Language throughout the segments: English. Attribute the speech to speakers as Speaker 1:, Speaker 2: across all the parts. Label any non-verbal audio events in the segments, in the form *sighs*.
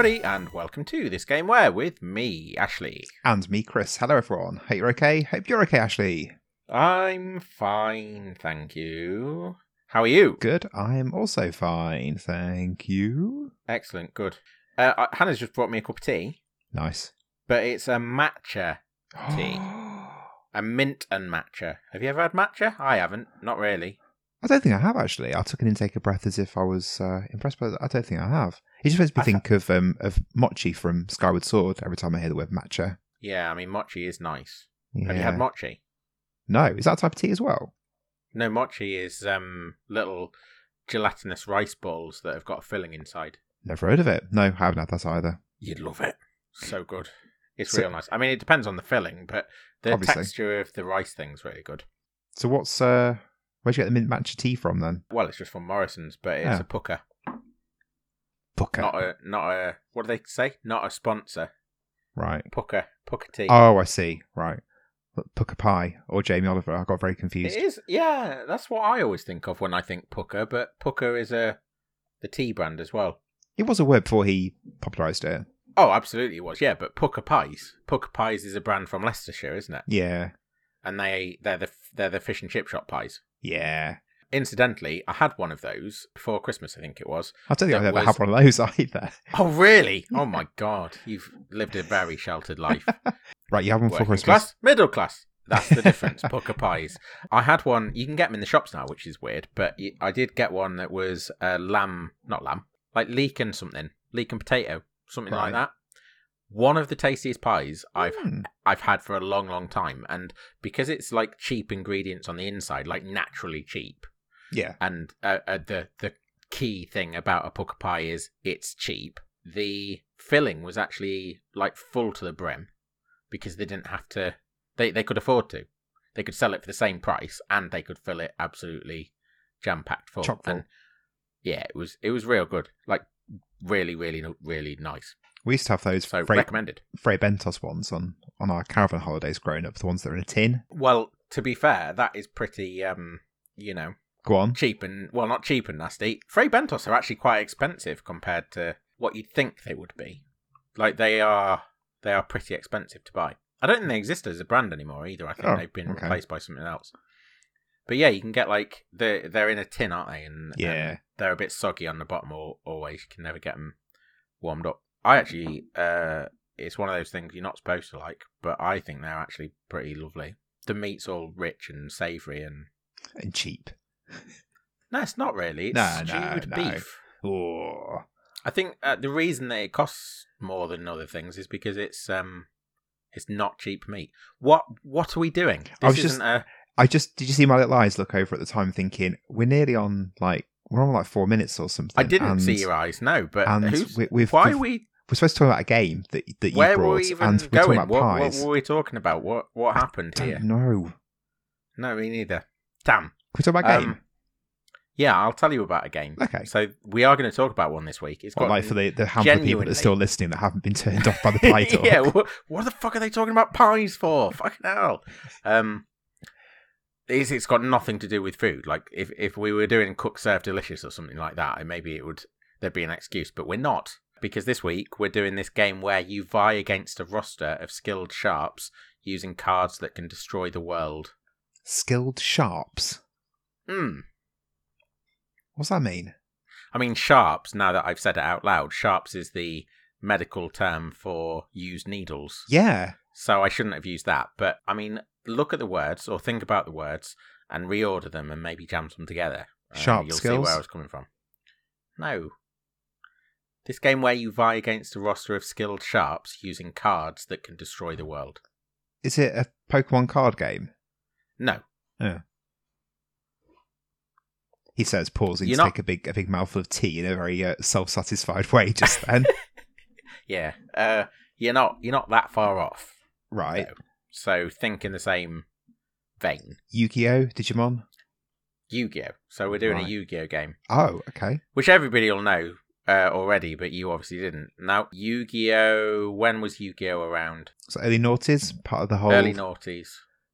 Speaker 1: Everybody, and welcome to this game where with me, Ashley.
Speaker 2: And me, Chris. Hello, everyone. Hope you're okay. Hope you're okay, Ashley.
Speaker 1: I'm fine, thank you. How are you?
Speaker 2: Good. I'm also fine. Thank you.
Speaker 1: Excellent, good. Uh, uh, Hannah's just brought me a cup of tea,
Speaker 2: Nice.
Speaker 1: but it's a matcha, Tea. *gasps* a mint and matcha. Have you ever had matcha? I haven't, not really.
Speaker 2: I don't think I have actually. I took an intake of breath as if I was uh, impressed, but I don't think I have. It just makes me
Speaker 1: I th-
Speaker 2: think of um, of Machi from Skyward Sword every time I hear the word matcha.
Speaker 1: Yeah, I mean, mochi is nice.
Speaker 2: Yeah.
Speaker 1: Have you had mochi?
Speaker 2: No, is that a type of tea as well?
Speaker 1: No, mochi is um little gelatinous rice balls that have got a filling inside.
Speaker 2: Never heard of it. No, I haven't had that either.
Speaker 1: You'd love it. So good. It's
Speaker 2: So-
Speaker 1: real nice. I mean, it depends on the filling, but the
Speaker 2: Obviously.
Speaker 1: texture of the rice thing's really good.
Speaker 2: So what's uh, where'd you get the mint matcha tea from then?
Speaker 1: Well, it's just from Morrison's, but it's
Speaker 2: Yeah.
Speaker 1: a Pukka,
Speaker 2: Pukka.
Speaker 1: not a not a what do they say? Not a sponsor.
Speaker 2: Right.
Speaker 1: Pukka, Pukka tea.
Speaker 2: Oh, I see. Right. Pukka pie or Jamie Oliver. I got very confused.
Speaker 1: it is. Yeah, that's what I always think of when I think pukka. But Pukka is a the tea brand as well.
Speaker 2: It was a word before he popularised it.
Speaker 1: Oh, absolutely, it was. Yeah, but Pukka pies. Pukka pies is a brand from Leicestershire, isn't it?
Speaker 2: Yeah.
Speaker 1: And they they're the they're the fish and chip shop pies.
Speaker 2: Yeah.
Speaker 1: Incidentally, I had one of those before Christmas. I think it was.
Speaker 2: I don't think I've ever
Speaker 1: was-
Speaker 2: had one of those *laughs* either.
Speaker 1: Oh, really? Oh my *laughs* god, you've lived a very sheltered life. *laughs*
Speaker 2: Right, you have one for Christmas.
Speaker 1: class, middle class. That's the difference. Pukka pies. I had one. You can get them in the shops now, which is weird. But I did get one that was uh, lamb, not lamb, like leek and something, leek and potato, something like that. One of the tastiest pies I've
Speaker 2: Hmm.
Speaker 1: I've had for a long, long time, and because it's like cheap ingredients on the inside, like naturally cheap,
Speaker 2: Yeah.
Speaker 1: and uh, uh, the the key thing about a Pukka pie is it's cheap. The filling was actually like full to the brim because they didn't have to. They they could afford to. They could sell it for the same price, and they could fill it absolutely jam packed full.
Speaker 2: Full.
Speaker 1: And yeah, it was it was real good. Like really, really, really nice.
Speaker 2: We used to have those
Speaker 1: So
Speaker 2: Fray,
Speaker 1: recommended.
Speaker 2: Fray Bentos ones on, on our caravan holidays growing up, the ones that are in a tin.
Speaker 1: Well, to be fair, that is pretty um you know
Speaker 2: Go on.
Speaker 1: cheap and well not cheap and nasty. Fray Bentos are actually quite expensive compared to what you'd think they would be. Like they are they are pretty expensive to buy. I don't think they exist as a brand anymore either. I think
Speaker 2: Oh,
Speaker 1: they've been
Speaker 2: okay.
Speaker 1: replaced by something else. But yeah you can get like they're they're in a tin aren't they? And
Speaker 2: Yeah.
Speaker 1: and they're a bit soggy on the bottom Or always. You can never get them warmed up. I actually uh it's one of those things you're not supposed to like but i think they're actually pretty lovely. The meat's all rich and savory and
Speaker 2: And cheap.
Speaker 1: No, it's not really. It's
Speaker 2: No,
Speaker 1: stewed
Speaker 2: no.
Speaker 1: beef.
Speaker 2: Oh.
Speaker 1: I think uh, the reason that it costs more than other things is because it's um, it's not cheap meat. What What are we doing? This
Speaker 2: I was
Speaker 1: isn't a.
Speaker 2: I just did you see my little eyes look over at the time thinking we're nearly on like we're on like four minutes or something.
Speaker 1: I didn't
Speaker 2: and,
Speaker 1: see your eyes. No, but
Speaker 2: and
Speaker 1: who's,
Speaker 2: we- we've-
Speaker 1: why
Speaker 2: we've-
Speaker 1: are we?
Speaker 2: We're supposed to talk about a game that that you
Speaker 1: Where
Speaker 2: brought,
Speaker 1: were we even
Speaker 2: and we're
Speaker 1: going?
Speaker 2: talking
Speaker 1: What,
Speaker 2: about
Speaker 1: what
Speaker 2: pies.
Speaker 1: were we talking about? What What happened
Speaker 2: Don't
Speaker 1: here?
Speaker 2: No,
Speaker 1: No, me neither. Damn.
Speaker 2: We talk about a game?
Speaker 1: Um, yeah, I'll tell you about a game.
Speaker 2: Okay.
Speaker 1: So we are going to talk about one this week. It's
Speaker 2: What,
Speaker 1: got
Speaker 2: like for the, the handful of people that are still listening that haven't been turned off by the *laughs* pie talk.
Speaker 1: yeah, what, what the fuck are they talking about pies for? Fucking hell. Um, it's, it's got nothing to do with food. Like if if we were doing cook serve delicious or something like that, maybe it would there'd be an excuse. But we're not because this week we're doing this game where you vie against a roster of skilled sharps using cards that can destroy the world.
Speaker 2: Skilled sharps.
Speaker 1: Hmm.
Speaker 2: What's that mean?
Speaker 1: I mean, sharps. Now that I've said it out loud, sharps is the medical term for used needles.
Speaker 2: Yeah.
Speaker 1: So I shouldn't have used that. But I mean, look at the words or think about the words and reorder them and maybe jam them together. Uh,
Speaker 2: Sharp
Speaker 1: you'll see where I was coming from. No. This game where you vie against a roster of skilled sharps using cards that can destroy the world.
Speaker 2: Is it a Pokemon card game?
Speaker 1: No.
Speaker 2: He says, pausing
Speaker 1: You're
Speaker 2: to
Speaker 1: not-
Speaker 2: take a big a big mouthful of tea in a very uh, self satisfied way just then. *laughs*
Speaker 1: Yeah. Uh, you're not. You're not that far off.
Speaker 2: right.
Speaker 1: No. So think in the same vein.
Speaker 2: Yu-Gi-Oh, Digimon.
Speaker 1: Yu-Gi-Oh. So we're doing
Speaker 2: Right.
Speaker 1: a Yu-Gi-Oh game.
Speaker 2: Oh, okay.
Speaker 1: which everybody will know uh, already, but you obviously didn't. Now, Yu Gi Oh! When was Yu Gi Oh! around?
Speaker 2: So early noughties, part of the whole
Speaker 1: Early noughties.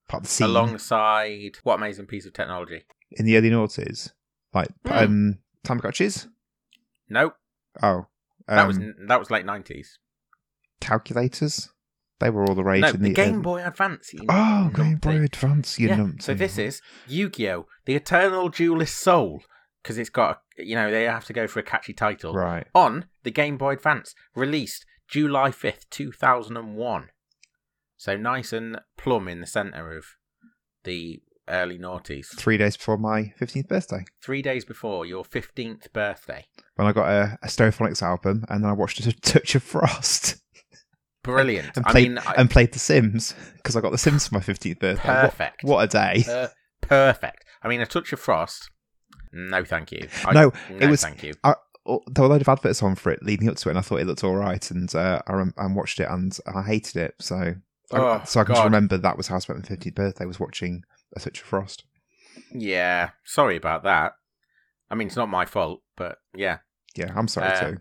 Speaker 2: part of the scene
Speaker 1: Alongside what amazing piece of technology?
Speaker 2: in the early noughties, like
Speaker 1: Hmm.
Speaker 2: um, Tamagotchis.
Speaker 1: Nope.
Speaker 2: Oh,
Speaker 1: That was
Speaker 2: Um,
Speaker 1: that was late nineties.
Speaker 2: calculators. They were all the rage
Speaker 1: No,
Speaker 2: in
Speaker 1: the
Speaker 2: the
Speaker 1: Game
Speaker 2: uh,
Speaker 1: Boy Advance.
Speaker 2: Oh, Game. Boy Advance, you
Speaker 1: yeah.
Speaker 2: numpty.
Speaker 1: So this is Yu-Gi-Oh! The Eternal Duelist Soul because it's got a, you know they have to go for a catchy title
Speaker 2: right.
Speaker 1: on the Game Boy Advance, released July fifth, two thousand and one. So nice and plumb in the centre of the early noughties.
Speaker 2: Three days before my 15th birthday,
Speaker 1: Three days before your fifteenth birthday.
Speaker 2: when I got a, a Stereophonics album, and then I watched a *laughs* Touch of Frost
Speaker 1: Brilliant.
Speaker 2: and
Speaker 1: I
Speaker 2: played
Speaker 1: mean, I,
Speaker 2: and played The Sims because I got The Sims for my 15th birthday.
Speaker 1: Perfect.
Speaker 2: What, a day!
Speaker 1: Per- perfect. I mean, a touch of frost. No, thank you. I,
Speaker 2: No,
Speaker 1: no,
Speaker 2: it was-
Speaker 1: Thank you.
Speaker 2: Oh, there were a load of adverts on for it leading up to it, and I thought it looked all right, and uh, I, rem- I watched it and I hated it. So, I,
Speaker 1: Oh,
Speaker 2: so I can just remember that was how I spent my 15th birthday was watching A Touch of Frost.
Speaker 1: Yeah, sorry about that. I mean, it's not my fault, but yeah.
Speaker 2: Yeah, I'm sorry
Speaker 1: Uh,
Speaker 2: too.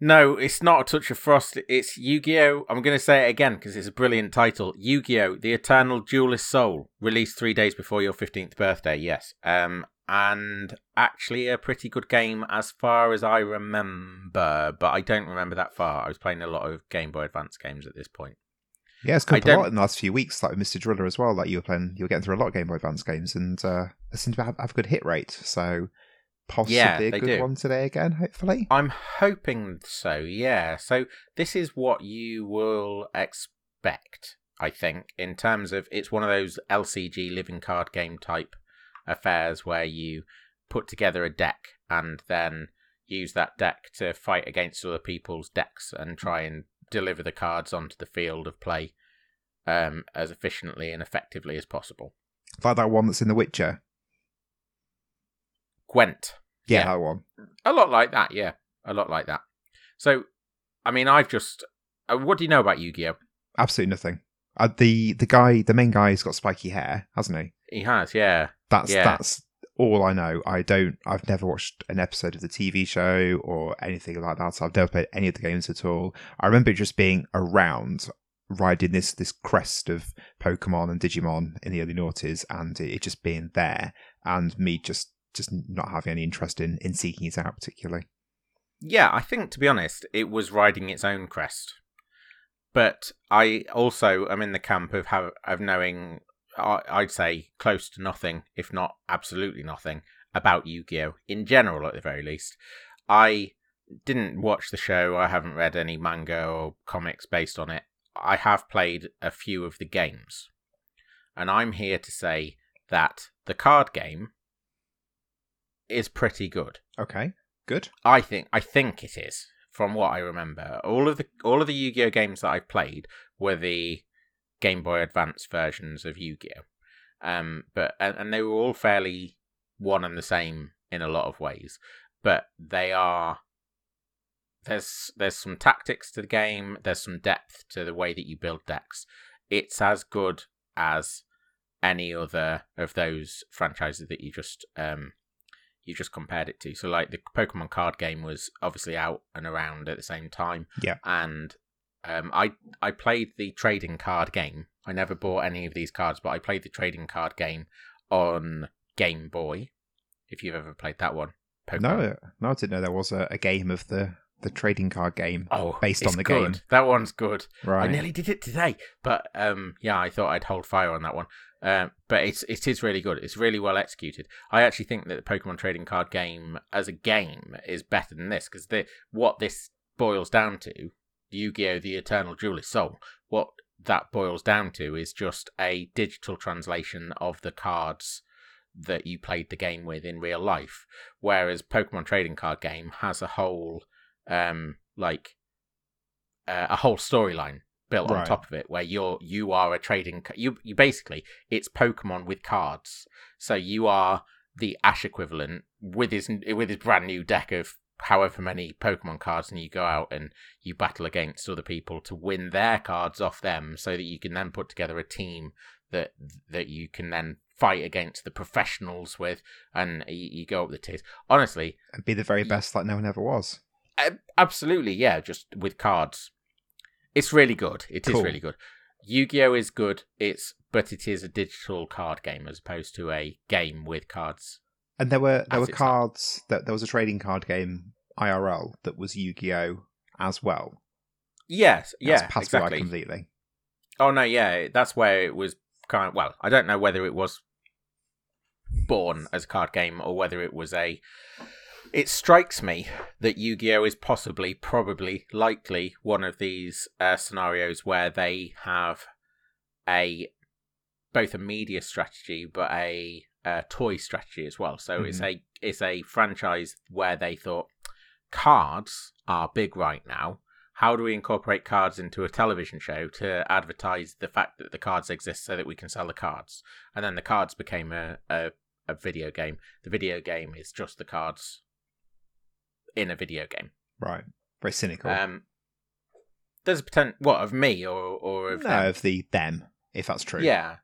Speaker 1: No, it's not a touch of frost. It's Yu-Gi-Oh! I'm going to say it again because it's a brilliant title. Yu-Gi-Oh! The Eternal Duelist Soul, released three days before your 15th birthday. Yes, um, and actually a pretty good game as far as I remember, but I don't remember that far. I was playing a lot of Game Boy Advance games at this point.
Speaker 2: Yeah, it's come up a lot in the last few weeks, like with Mr. Driller as well. Like you were playing, you were getting through a lot of Game Boy Advance games, and uh, they seem to have, have a good hit rate. So possibly
Speaker 1: Yeah,
Speaker 2: a good
Speaker 1: do.
Speaker 2: one today again, hopefully.
Speaker 1: I'm hoping so, yeah. So this is what you will expect, I think, in terms of it's one of those LCG living card game type affairs where you put together a deck and then use that deck to fight against other people's decks and try and deliver the cards onto the field of play um, as efficiently and effectively as possible.
Speaker 2: Like that one that's in The Witcher.
Speaker 1: Gwent.
Speaker 2: Yeah,
Speaker 1: Yeah.
Speaker 2: that one.
Speaker 1: A lot like that, yeah. A lot like that. So, I mean, I've just. Uh, what do you know about Yu Gi Oh?
Speaker 2: Absolutely nothing. Uh, the the guy, the main guy, has got spiky hair, hasn't he?
Speaker 1: He has, yeah.
Speaker 2: That's
Speaker 1: Yeah.
Speaker 2: that's all I know. I don't. I've never watched an episode of the TV show or anything like that. So I've never played any of the games at all. I remember just being around, riding this this crest of Pokemon and Digimon in the early noughties, and it, it just being there, and me just just not having any interest in in seeking it out particularly.
Speaker 1: Yeah, I think, to be honest, it was riding its own crest. But I also am in the camp of, have, of knowing, I'd say, close to nothing, if not absolutely nothing, about Yu Gi Oh! in general, at the very least. I didn't watch the show, I haven't read any manga or comics based on it. I have played a few of the games. And I'm here to say that the card game is pretty good.
Speaker 2: Okay, good.
Speaker 1: I think I think it is from what I remember. All of the all of the Yu-Gi-Oh games that I've played were the Game Boy Advance versions of Yu-Gi-Oh. Um, but and, and they were all fairly one and the same in a lot of ways. But they are there's there's some tactics to the game. There's some depth to the way that you build decks. It's as good as any other of those franchises that you just um you just compared it to. So like the Pokemon card game was obviously out and around at the same time.
Speaker 2: Yeah.
Speaker 1: And um I I played the trading card game. I never bought any of these cards, but I played the trading card game on Game Boy. If you've ever played that one. Pokemon.
Speaker 2: No, no, I didn't know there was a, a game of the the trading card game
Speaker 1: Oh,
Speaker 2: based on the
Speaker 1: good.
Speaker 2: game.
Speaker 1: That one's good.
Speaker 2: Right.
Speaker 1: I nearly did it today, but um, yeah, I thought I'd hold fire on that one. Um, but it's it is really good. It's really well executed. I actually think that the Pokemon trading card game as a game is better than this because the what this boils down to, Yu-Gi-Oh: The Eternal Duelist Soul. What that boils down to is just a digital translation of the cards that you played the game with in real life. Whereas Pokemon trading card game has a whole um like uh, a whole storyline built on top of it where you're you are a trading you you basically it's pokemon with cards so you are the ash equivalent with his with his brand new deck of however many pokemon cards and you go out and you battle against other people to win their cards off them so that you can then put together a team that that you can then fight against the professionals with and you, you go up the tiers honestly
Speaker 2: and be the very best like no one ever was.
Speaker 1: absolutely, yeah, just with cards. It's really good. It is
Speaker 2: Cool.
Speaker 1: really good. Yu-Gi-Oh is good. It's but it is a digital card game as opposed to a game with cards.
Speaker 2: And there were there were cards that there was a trading card game IRL that was Yu-Gi-Oh as well.
Speaker 1: Yes, yeah,
Speaker 2: past
Speaker 1: exactly.
Speaker 2: completely.
Speaker 1: Oh no, yeah, that's where it was kind of. Well, I don't know whether it was born as a card game or whether it was a. It strikes me that Yu-Gi-Oh is possibly, probably, likely one of these uh, scenarios where they have a both a media strategy but a, uh toy strategy as well. So it's a it's a franchise where they thought cards are big right now. How do we incorporate cards into a television show to advertise the fact that the cards exist so that we can sell the cards? And then the cards became a, a, a video game. The video game is just the cards in a video game.
Speaker 2: Right. Very cynical.
Speaker 1: Um, there's a potential, what, of me or, or of
Speaker 2: no,
Speaker 1: them?
Speaker 2: of the them, if that's true.
Speaker 1: Yeah,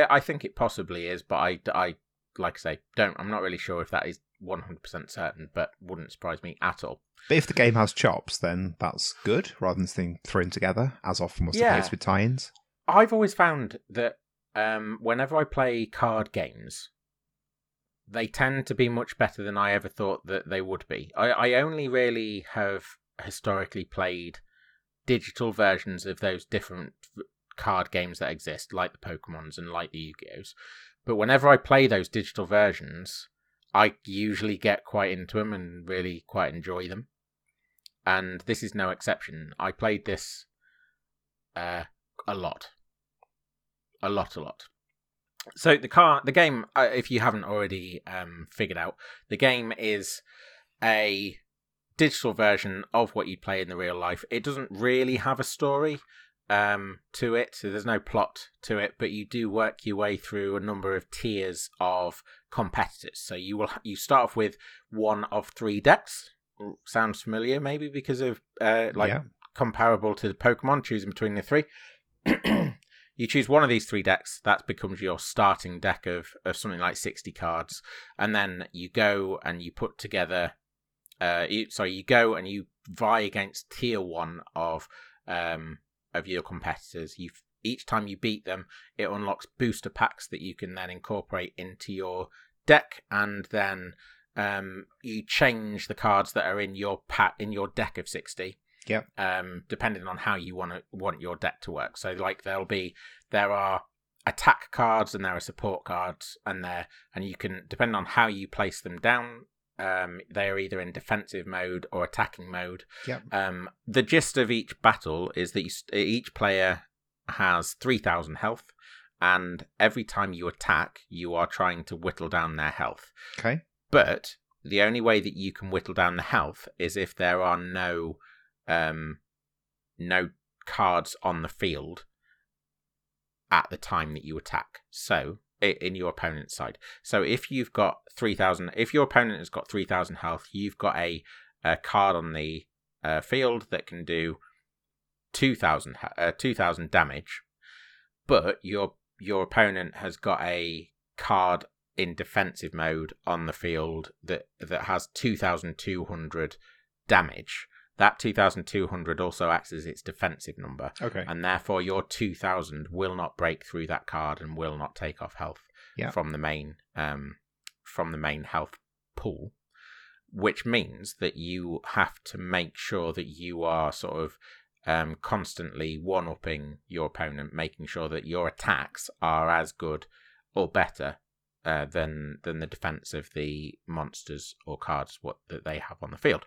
Speaker 1: I I think it possibly is, but I I like I say don't. I'm not really sure if that is 100 percent certain, but wouldn't surprise me at all.
Speaker 2: But if the game has chops, then that's good, rather than something thrown together, as often was
Speaker 1: Yeah.
Speaker 2: the case with tie-ins.
Speaker 1: I've always found that um, whenever I play card games, they tend to be much better than I ever thought that they would be. I, I only really have historically played digital versions of those different card games that exist, like the Pokemons and like the Yu Gi Ohs. But whenever I play those digital versions, I usually get quite into them and really quite enjoy them. And this is no exception. I played this uh, a lot, a lot, a lot. So the car, the game, uh, if you haven't already um, figured out, the game is a digital version of what you play in the real life. It doesn't really have a story um, to it, so there's no plot to it, but you do work your way through a number of tiers of competitors. So you will you start off with one of three decks. Sounds familiar, maybe because of uh, like
Speaker 2: yeah.
Speaker 1: comparable to the Pokemon, choosing between the three. *clears throat* you choose one of these three decks, that becomes your starting deck of, of something like 60 cards. And then you go and you put together, uh, you, sorry, you go and you vie against tier one of, um, of your competitors. You Each time you beat them, it unlocks booster packs that you can then incorporate into your deck and then um, you change the cards that are in your pack in your deck of 60
Speaker 2: Yep.
Speaker 1: um, depending on how you want to want your deck to work. So like there'll be there are attack cards and there are support cards and there and you can depending on how you place them down. Um, they are either in defensive mode or attacking mode.
Speaker 2: Yep.
Speaker 1: Um, the gist of each battle is that you, st- each player has three thousand health, and every time you attack, you are trying to whittle down their health.
Speaker 2: Okay.
Speaker 1: But the only way that you can whittle down the health is if there are no um no cards on the field at the time that you attack. So in your opponent's side. So if you've got 3000 if your opponent has got 3000 health, you've got a, a card on the uh, field that can do 2000 uh, 2000 damage. But your your opponent has got a card in defensive mode on the field that that has 2200 damage that 2200 also acts as its defensive number
Speaker 2: Okay.
Speaker 1: and therefore your 2000 will not break through that card and will not take off health
Speaker 2: Yeah.
Speaker 1: from the main um from the main health pool which means that you have to make sure that you are sort of um, constantly one upping your opponent, making sure that your attacks are as good or better uh, than than the defense of the monsters or cards what that they have on the field.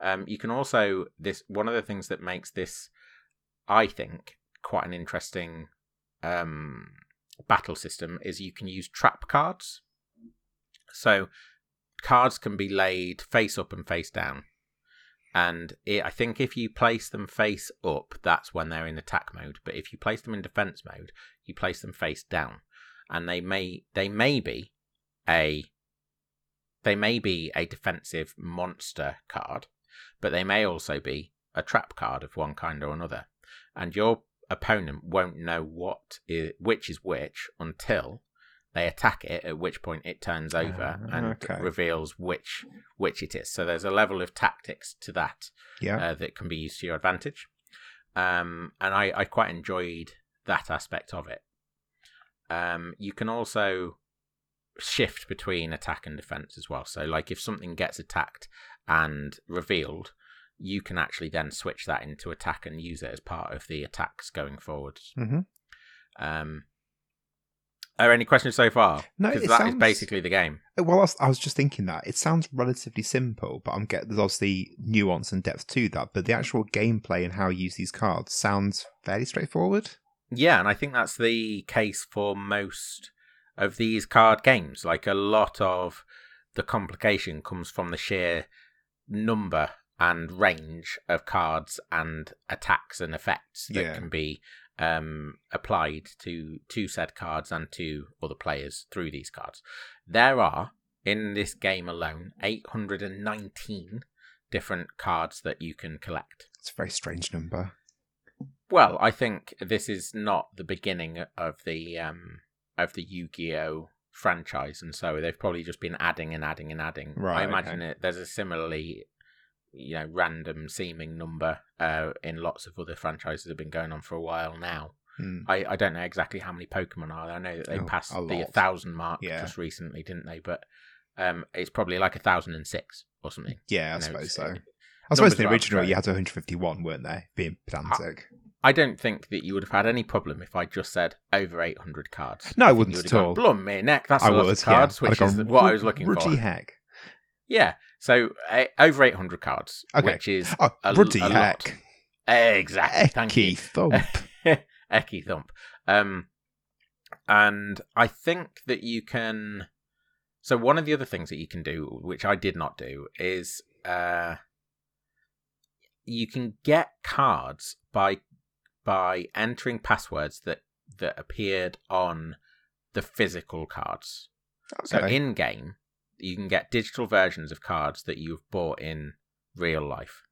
Speaker 1: Um, you can also this one of the things that makes this, I think, quite an interesting um, battle system is you can use trap cards. So cards can be laid face up and face down. And it, I think if you place them face up, that's when they're in attack mode. But if you place them in defense mode, you place them face down, and they may they may be a they may be a defensive monster card, but they may also be a trap card of one kind or another. And your opponent won't know what is, which is which until they attack it, at which point it turns over
Speaker 2: Ah,
Speaker 1: and
Speaker 2: okay.
Speaker 1: reveals which which it is. So there's a level of tactics to that
Speaker 2: Yeah.
Speaker 1: uh, that can be used to your advantage. Um, and I, I quite enjoyed that aspect of it. Um, you can also shift between attack and defense as well. So, like if something gets attacked and revealed, you can actually then switch that into attack and use it as part of the attacks going forward.
Speaker 2: hmm
Speaker 1: Um, are any questions so far?
Speaker 2: No,
Speaker 1: because that is
Speaker 2: sounds-
Speaker 1: basically the game.
Speaker 2: Well, I was, I was just thinking that it sounds relatively simple, but I'm get there's obviously nuance and depth to that. But the actual gameplay and how you use these cards sounds fairly straightforward.
Speaker 1: Yeah, and I think that's the case for most of these card games. Like a lot of the complication comes from the sheer number and range of cards and attacks and effects that
Speaker 2: Yeah.
Speaker 1: can be um, applied to to said cards and to other players through these cards. There are in this game alone 819 different cards that you can collect.
Speaker 2: It's a very strange number.
Speaker 1: Well, I think this is not the beginning of the um of the Yu-Gi-Oh franchise, and so they've probably just been adding and adding and adding.
Speaker 2: Right,
Speaker 1: I imagine it. There's a similarly, you know, random seeming number uh, in lots of other franchises that have been going on for a while now.
Speaker 2: Hmm.
Speaker 1: I, I don't know exactly how many Pokemon are there. I know that they
Speaker 2: Oh,
Speaker 1: passed
Speaker 2: a
Speaker 1: the thousand mark
Speaker 2: Yeah.
Speaker 1: just recently, didn't they? But um, it's probably like a thousand and six or something.
Speaker 2: Yeah, I
Speaker 1: You know,
Speaker 2: suppose so.
Speaker 1: it-
Speaker 2: I suppose
Speaker 1: numbers
Speaker 2: the original you had 151, weren't there? Being pedantic.
Speaker 1: I don't think that you would have had any problem if I just said over 800 cards.
Speaker 2: No, I
Speaker 1: think
Speaker 2: wouldn't at all.
Speaker 1: Blum me neck, that's a
Speaker 2: I
Speaker 1: lot
Speaker 2: would,
Speaker 1: of cards,
Speaker 2: yeah.
Speaker 1: Which is what I was looking for.
Speaker 2: heck.
Speaker 1: Yeah, so uh, over 800 cards,
Speaker 2: Okay.
Speaker 1: which is
Speaker 2: Oh,
Speaker 1: a,
Speaker 2: ruddy
Speaker 1: a lot.
Speaker 2: heck.
Speaker 1: Exactly, thank you.
Speaker 2: Ecky thump. *laughs*
Speaker 1: Ecky thump. Um, and I think that you can. So one of the other things that you can do, which I did not do, is uh, you can get cards by by entering passwords that that appeared on the physical cards. So in game, you can get digital versions of cards that you've bought in real life,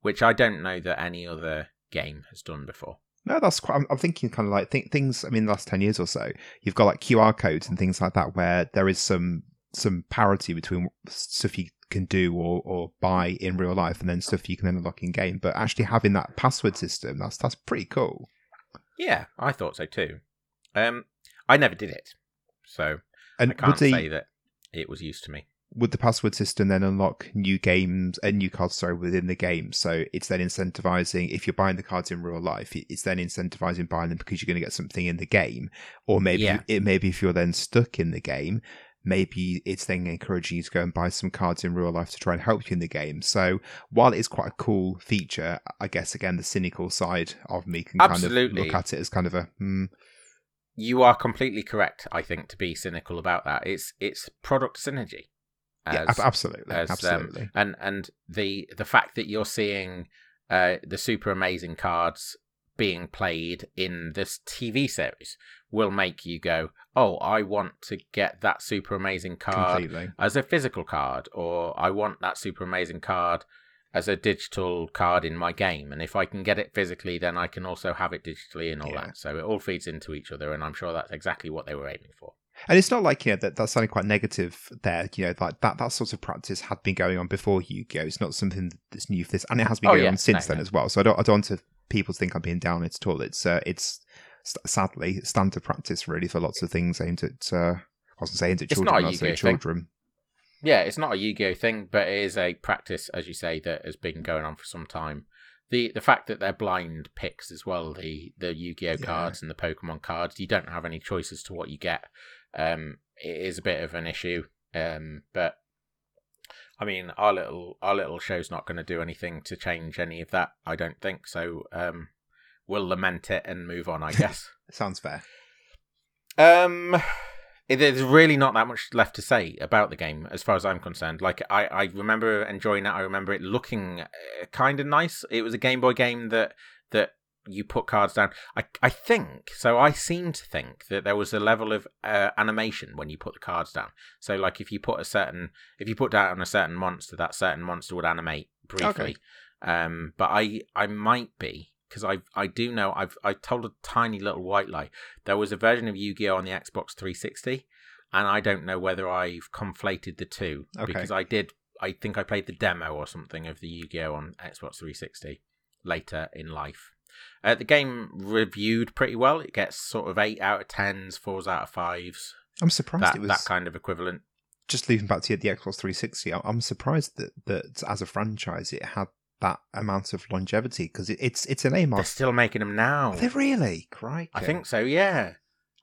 Speaker 1: which I don't know that any other game has done before.
Speaker 2: No, that's quite. I'm, I'm thinking kind of like th- things. I mean, the last ten years or so, you've got like QR codes and things like that, where there is some some parity between stuff you can do or, or buy in real life, and then stuff you can then unlock in game. But actually having that password system, that's that's pretty cool.
Speaker 1: Yeah, I thought so too. Um, I never did it, so
Speaker 2: And
Speaker 1: I can't
Speaker 2: would the
Speaker 1: say that it was used to me.
Speaker 2: would the password system then unlock new games and new cards sorry within the game? So it's then incentivizing if you're buying the cards in real life, it's then incentivizing buying them because you're going to get something in the game, or maybe
Speaker 1: Yeah.
Speaker 2: it maybe if you're then stuck in the game. Maybe it's then encouraging you to go and buy some cards in real life to try and help you in the game. So while it is quite a cool feature, I guess again the cynical side of me can kind of
Speaker 1: Absolutely.
Speaker 2: look at it as kind of a hmm,
Speaker 1: You are completely correct. I think to be cynical about that, it's it's product synergy.
Speaker 2: yeah,
Speaker 1: as-
Speaker 2: ab- absolutely,
Speaker 1: as, um,
Speaker 2: absolutely.
Speaker 1: and and the the fact that you're seeing uh, the super amazing cards being played in this TV series will make you go, "Oh, I want to get that super amazing card
Speaker 2: Completely.
Speaker 1: as a physical card, or I want that super amazing card as a digital card in my game. And if I can get it physically, then I can also have it digitally and all
Speaker 2: Yeah.
Speaker 1: that. So it all feeds into each other, and I'm sure that's exactly what they were aiming for.
Speaker 2: And it's not like you know that that's sounding quite negative there. You know, like that that sort of practice had been going on before Yu-Gi-Oh. It's not something that's new for this, and it has been
Speaker 1: Oh,
Speaker 2: going
Speaker 1: yeah.
Speaker 2: on since
Speaker 1: No,
Speaker 2: then
Speaker 1: no.
Speaker 2: as well. So I don't I don't want to people to think I'm being down at all. It's uh, it's st- sadly standard practice really for lots of things aimed at. Uh, I wasn't saying at
Speaker 1: It's
Speaker 2: children,
Speaker 1: not a
Speaker 2: I was saying
Speaker 1: Yu-Gi-Oh thing.
Speaker 2: children.
Speaker 1: Yeah, it's not a Yu-Gi-Oh thing, but it is a practice, as you say, that has been going on for some time. The the fact that they're blind picks as well, the the Yu-Gi-Oh
Speaker 2: Yeah.
Speaker 1: cards and the Pokemon cards, you don't have any choice as to what you get. Um, it is a bit of an issue. Um, but I mean, our little our little show's not going to do anything to change any of that. I don't think so. Um, we'll lament it and move on, I *laughs* guess.
Speaker 2: Sounds fair.
Speaker 1: Um, there's really not that much left to say about the game, as far as I'm concerned. Like, I, I remember enjoying it. I remember it looking uh, kind of nice. It was a Game Boy game that that you put cards down. I I think so. I seem to think that there was a level of uh, animation when you put the cards down. So, like, if you put a certain if you put down a certain monster, that certain monster would animate briefly. Um, but I I might be because I I do know I've I told a tiny little white lie. There was a version of Yu-Gi-Oh on the Xbox 360, and I don't know whether I've conflated the two
Speaker 2: Okay.
Speaker 1: because I did. I think I played the demo or something of the Yu-Gi-Oh on Xbox 360 later in life. Uh, the game reviewed pretty well. It gets sort of eight out of tens, fours out of fives.
Speaker 2: I'm surprised
Speaker 1: that
Speaker 2: it was
Speaker 1: that kind of equivalent.
Speaker 2: just leaving back to the Xbox 360. I- I'm surprised that that as a franchise it had that amount of longevity because it, it's it's an name
Speaker 1: They're still making them now.
Speaker 2: Are they really? Crikey.
Speaker 1: I think so. Yeah,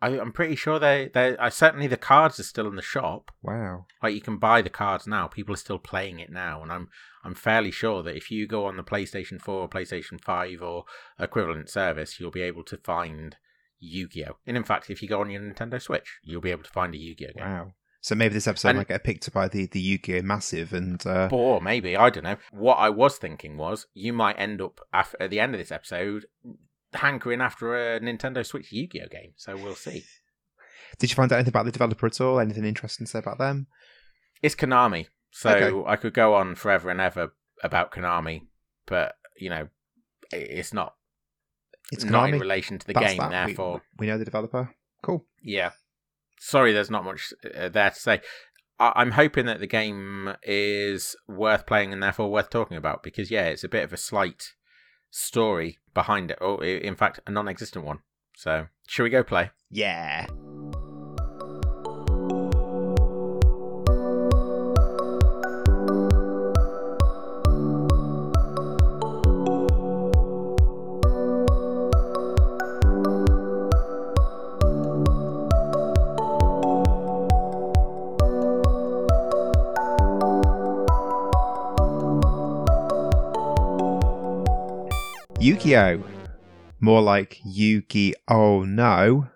Speaker 1: I, I'm pretty sure they they. I certainly the cards are still in the shop.
Speaker 2: Wow.
Speaker 1: Like you can buy the cards now. People are still playing it now, and I'm I'm fairly sure that if you go on the PlayStation 4 or PlayStation 5 or equivalent service, you'll be able to find Yu-Gi-Oh. And in fact, if you go on your Nintendo Switch, you'll be able to find a Yu-Gi-Oh game.
Speaker 2: Wow. So maybe this episode
Speaker 1: And-
Speaker 2: might get picked up by the the Yu-Gi-Oh massive and uh,
Speaker 1: Or maybe I don't know. What I was thinking was you might end up af- at the end of this episode hankering after a Nintendo Switch Yu-Gi-Oh game. So we'll see. *laughs*
Speaker 2: did you find out anything about the developer at all? Anything interesting to say about them?
Speaker 1: It's Konami, so
Speaker 2: Okay.
Speaker 1: I could go on forever and ever about Konami, but you know, it's not
Speaker 2: It's
Speaker 1: not in relation to the
Speaker 2: That's
Speaker 1: game.
Speaker 2: that. We-
Speaker 1: Therefore,
Speaker 2: we, know the developer. Cool.
Speaker 1: yeah. Sorry, there's not much uh, there to say. I- I'm hoping that the game is worth playing and therefore worth talking about because yeah, it's a bit of a slight story behind it, or in fact, a non-existent one. So, should we go play?
Speaker 2: Yeah. Yu-Gi-Oh! More like Yuki. Oh no!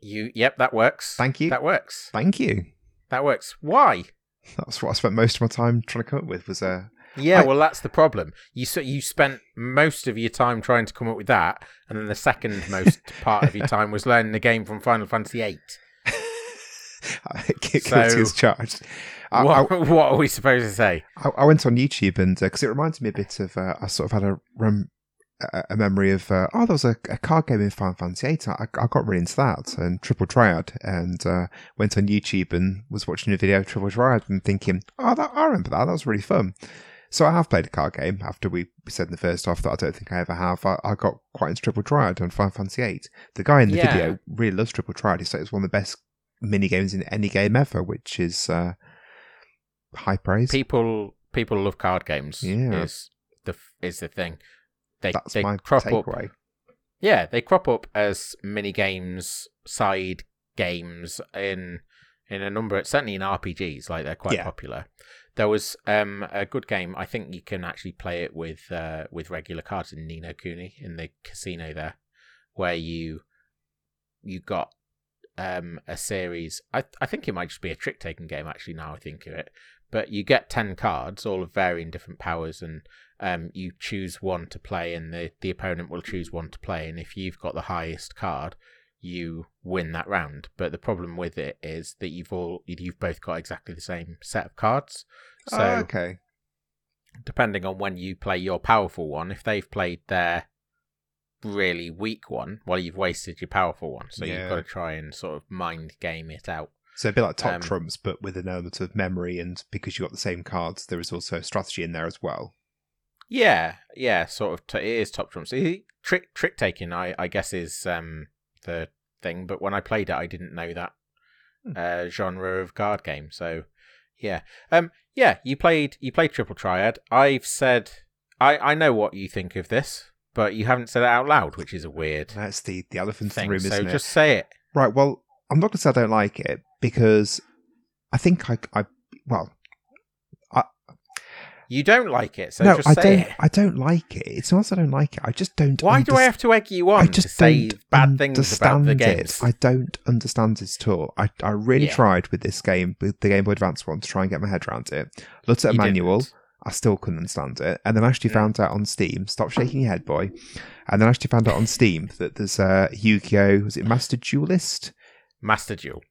Speaker 1: You, yep, that works.
Speaker 2: Thank you.
Speaker 1: That works.
Speaker 2: Thank you.
Speaker 1: That works. Why?
Speaker 2: That's what I spent most of my time trying to come up with. Was uh,
Speaker 1: Yeah,
Speaker 2: I-
Speaker 1: well, that's the problem. You so you spent most of your time trying to come up with that, and then the second most *laughs* part of your time was learning the game from Final Fantasy VIII. *laughs*
Speaker 2: guilty
Speaker 1: So- *laughs*
Speaker 2: charged. I, I,
Speaker 1: What, *laughs* what are we supposed to say?
Speaker 2: I, I went on YouTube and because it reminded me a bit of uh, I sort of had a rem- a memory of uh, oh there was a, a card game in Final Fantasy VIII. I, I got really into that and Triple Triad and uh, went on YouTube and was watching a video of Triple Triad and thinking oh that, I remember that that was really fun. So I have played a card game after we said in the first half that I don't think I ever have. I, I got quite into Triple Triad on Final Fantasy VIII. The guy in the
Speaker 1: Yeah.
Speaker 2: video really loves Triple Triad. He said it's one of the best mini games in any game ever, which is uh, high praise.
Speaker 1: People people love card games.
Speaker 2: Yeah.
Speaker 1: is the is the thing. They
Speaker 2: That's
Speaker 1: they
Speaker 2: my
Speaker 1: crop up. Yeah, they crop up as mini games, side games in in a number. Certainly in RPGs, like they're quite
Speaker 2: Yeah.
Speaker 1: popular. There was um a good game. I think you can actually play it with uh, with regular cards in Ni no Kuni in the casino there, where you you got um a series. I I think it might just be a trick taking game actually. Now I think of it, but you get ten cards, all of varying different powers, and um you choose one to play, and the the opponent will choose one to play, and if you've got the highest card. You win that round, but the problem with it is that you've all you've both got exactly the same set of cards. So
Speaker 2: oh, okay.
Speaker 1: depending on when you play your powerful one, if they've played their really weak one, well, you've wasted your powerful one. So
Speaker 2: Yeah.
Speaker 1: you've got to try and sort of mind game it out.
Speaker 2: So a bit like top
Speaker 1: Um,
Speaker 2: trumps, but with an element of memory, and because you got the same cards, there is also strategy in there as well.
Speaker 1: Yeah, yeah, sort of. T- it is top trumps. Trick trick taking, I I guess, is um the thing. But when I played it, I didn't know that
Speaker 2: Hmm.
Speaker 1: uh, genre of card game. So yeah, um, yeah. You played you played Triple Triad. I've said I I know what you think of this, but you haven't said it out loud, which is a weird
Speaker 2: That's the the elephant in the room,
Speaker 1: So
Speaker 2: isn't it?
Speaker 1: just say it.
Speaker 2: Right. Well, I'm not going to say I don't like it because I think I, I well,
Speaker 1: You don't like it, so
Speaker 2: no,
Speaker 1: just
Speaker 2: I
Speaker 1: say
Speaker 2: don't.
Speaker 1: it.
Speaker 2: I don't like it. It's not that I don't like it. I just don't.
Speaker 1: Why do I have to egg you
Speaker 2: I
Speaker 1: on to
Speaker 2: just
Speaker 1: say
Speaker 2: don't
Speaker 1: bad things about
Speaker 2: understand
Speaker 1: the
Speaker 2: it. I don't understand it at all. I, I really
Speaker 1: Yeah.
Speaker 2: tried with this game, with the Game Boy Advance one, to try and get my head around it. Looked at a
Speaker 1: You
Speaker 2: manual.
Speaker 1: didn't.
Speaker 2: I still couldn't understand it. And then I actually
Speaker 1: Mm.
Speaker 2: found out on Steam, stop shaking your head, boy. And then I actually found out on Steam that there's a Yu-Gi-Oh! Was it Master Duelist?
Speaker 1: Master Duel.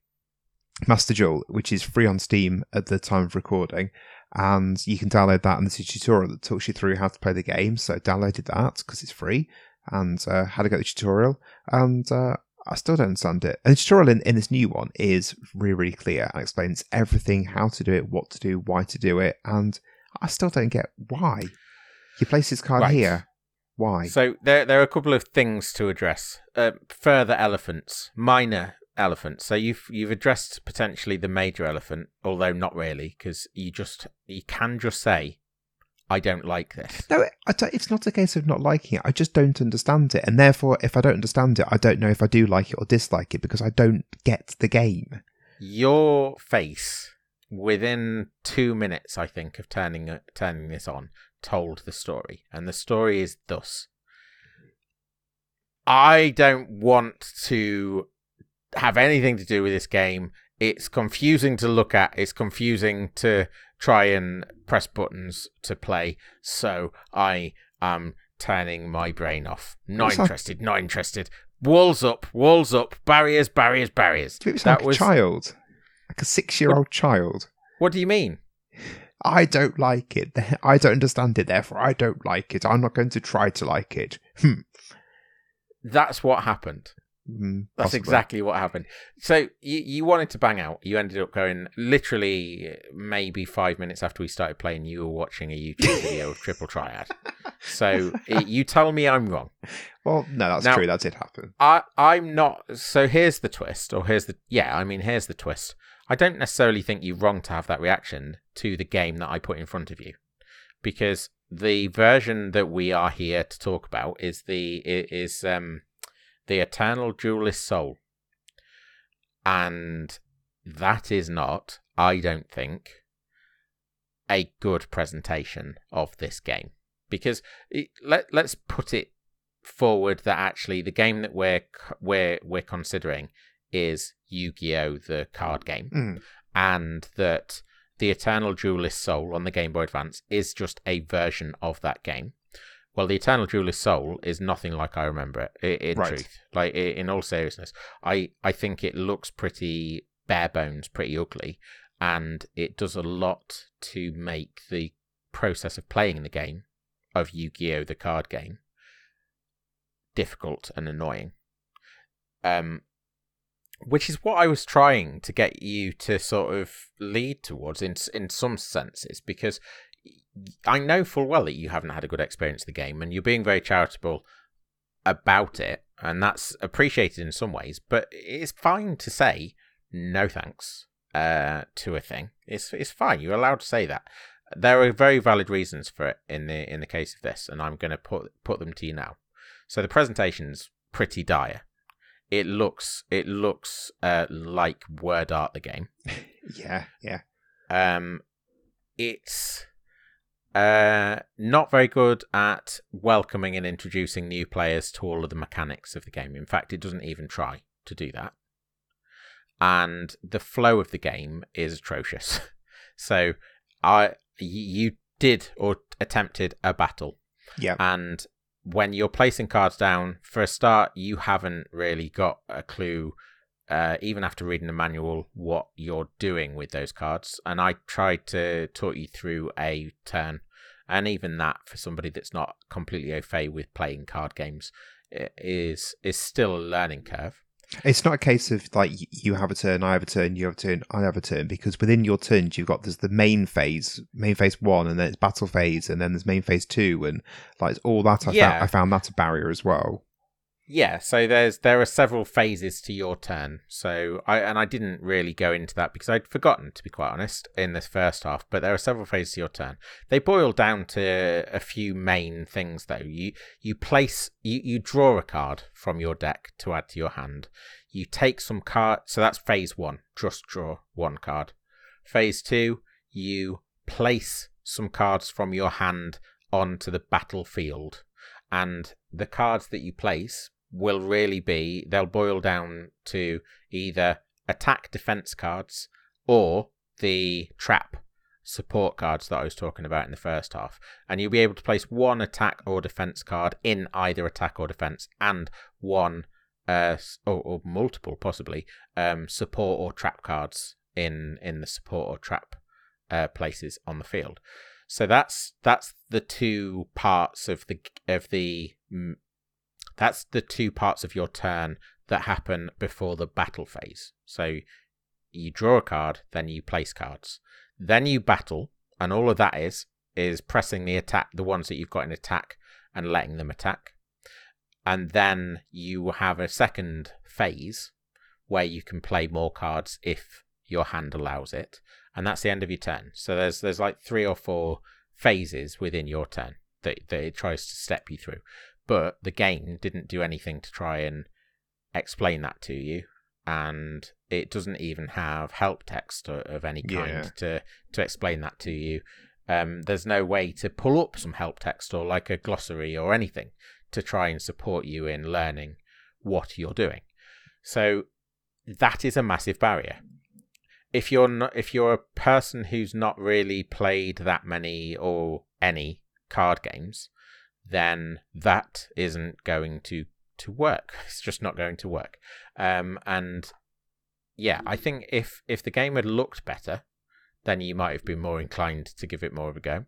Speaker 2: Master Duel, which is free on Steam at the time of recording. And you can download that, and there's a tutorial that talks you through how to play the game. So I downloaded that because it's free and uh, had a go at the tutorial. And uh, I still don't understand it. And the tutorial in, in this new one is really, really clear and explains everything how to do it, what to do, why to do it. And I still don't get why. You place this card
Speaker 1: Right.
Speaker 2: here. Why?
Speaker 1: So there, there are a couple of things to address. Uh, further elephants, minor elephant. So you've you've addressed potentially the major elephant, although not really, because you just you can just say, "I don't like this."
Speaker 2: No, it's not a case of not liking it. I just don't understand it, and therefore, if I don't understand it, I don't know if I do like it or dislike it because I don't get the game.
Speaker 1: Your face within two minutes, I think, of turning uh, turning this on, told the story, and the story is thus. I don't want to have anything to do with this game. It's confusing to look at. It's confusing to try and press buttons to play. So I am turning my brain off. Not
Speaker 2: It's like-
Speaker 1: interested. Not interested. Walls up. Walls up. Barriers. Barriers. Barriers.
Speaker 2: It
Speaker 1: That
Speaker 2: like
Speaker 1: was-
Speaker 2: a child, like a six-year-old child.
Speaker 1: What do you mean?
Speaker 2: I don't like it. *laughs* I don't understand it. Therefore, I don't like it. I'm not going to try to like it. Hmm.
Speaker 1: That's what happened.
Speaker 2: Mm,
Speaker 1: That's exactly what happened. So you you wanted to bang out. You ended up going literally maybe five minutes after we started playing. You were watching a YouTube *laughs* video of Triple Triad. So it, you tell me I'm wrong.
Speaker 2: Well, no, that's
Speaker 1: Now-
Speaker 2: true. That did happen.
Speaker 1: I I'm not. So here's the twist, or here's the yeah. I mean, here's the twist. I don't necessarily think you're wrong to have that reaction to the game that I put in front of you, because the version that we are here to talk about is the is um the Eternal Duelist Soul, and that is not, I don't think, a good presentation of this game because it, let let's put it forward that actually the game that we're we're we're considering is Yu-Gi-Oh the card game
Speaker 2: Mm.
Speaker 1: and that the Eternal Duelist Soul on the Game Boy Advance is just a version of that game. Well, the Eternal Duelist Soul is nothing like I remember it. In
Speaker 2: Right.
Speaker 1: truth, like in all seriousness, I I think it looks pretty bare bones, pretty ugly, and it does a lot to make the process of playing the game of Yu-Gi-Oh the card game difficult and annoying. Um, which is what I was trying to get you to sort of lead towards in in some senses, because I know full well that you haven't had a good experience of the game, and you're being very charitable about it, and that's appreciated in some ways. But it's fine to say no thanks uh, to a thing. It's it's fine. You're allowed to say that. There are very valid reasons for it in the in the case of this, and I'm going to put put them to you now. So the presentation's pretty dire. It looks it looks uh, like word art the game. *laughs*
Speaker 2: Yeah, yeah.
Speaker 1: Um, it's uh not very good at welcoming and introducing new players to all of the mechanics of the game. In fact, it doesn't even try to do that. And the flow of the game is atrocious. *laughs* so, I you did or attempted a battle
Speaker 2: Yeah.
Speaker 1: and when you're placing cards down for a start you haven't really got a clue uh, even after reading the manual what you're doing with those cards and i tried to talk you through a turn and even that for somebody that's not completely au fait with playing card games is is still a learning curve
Speaker 2: It's not a case of like you have a turn, I have a turn, you have a turn, I have a turn, because within your turns you've got there's the main phase, main phase one, and then it's battle phase, and then there's main phase two, and like all that. I
Speaker 1: Yeah.
Speaker 2: found I found that a barrier as well.
Speaker 1: Yeah, so there's there are several phases to your turn. So I and I didn't really go into that because I'd forgotten to be quite honest in this first half, but there are several phases to your turn. They boil down to a few main things though. You you place you, you draw a card from your deck to add to your hand. You take some card so that's phase 1, just draw one card. Phase 2, you place some cards from your hand onto the battlefield and the cards that you place will really be they'll boil down to either attack defense cards or the trap support cards that I was talking about in the first half. And you'll be able to place one attack or defense card in either attack or defense and one uh or, or multiple possibly um support or trap cards in in the support or trap uh places on the field. So that's that's the two parts of the of the mm, that's the two parts of your turn that happen before the battle phase. So you draw a card, then you place cards, then you battle, and all of that is is pressing the attack, the ones that you've got in attack, and letting them attack. And then you have a second phase where you can play more cards if your hand allows it, and that's the end of your turn. So there's there's like three or four phases within your turn that, that it tries to step you through. But the game didn't do anything to try and explain that to you, and it doesn't even have help text of any kind
Speaker 2: Yeah.
Speaker 1: to to explain that to you. Um, there's no way to pull up some help text or like a glossary or anything to try and support you in learning what you're doing. So that is a massive barrier. If you're not, if you're a person who's not really played that many or any card games, then that isn't going to to work. *laughs* It's just not going to work. Um, and yeah, I think if if the game had looked better, then you might have been more inclined to give it more of a go.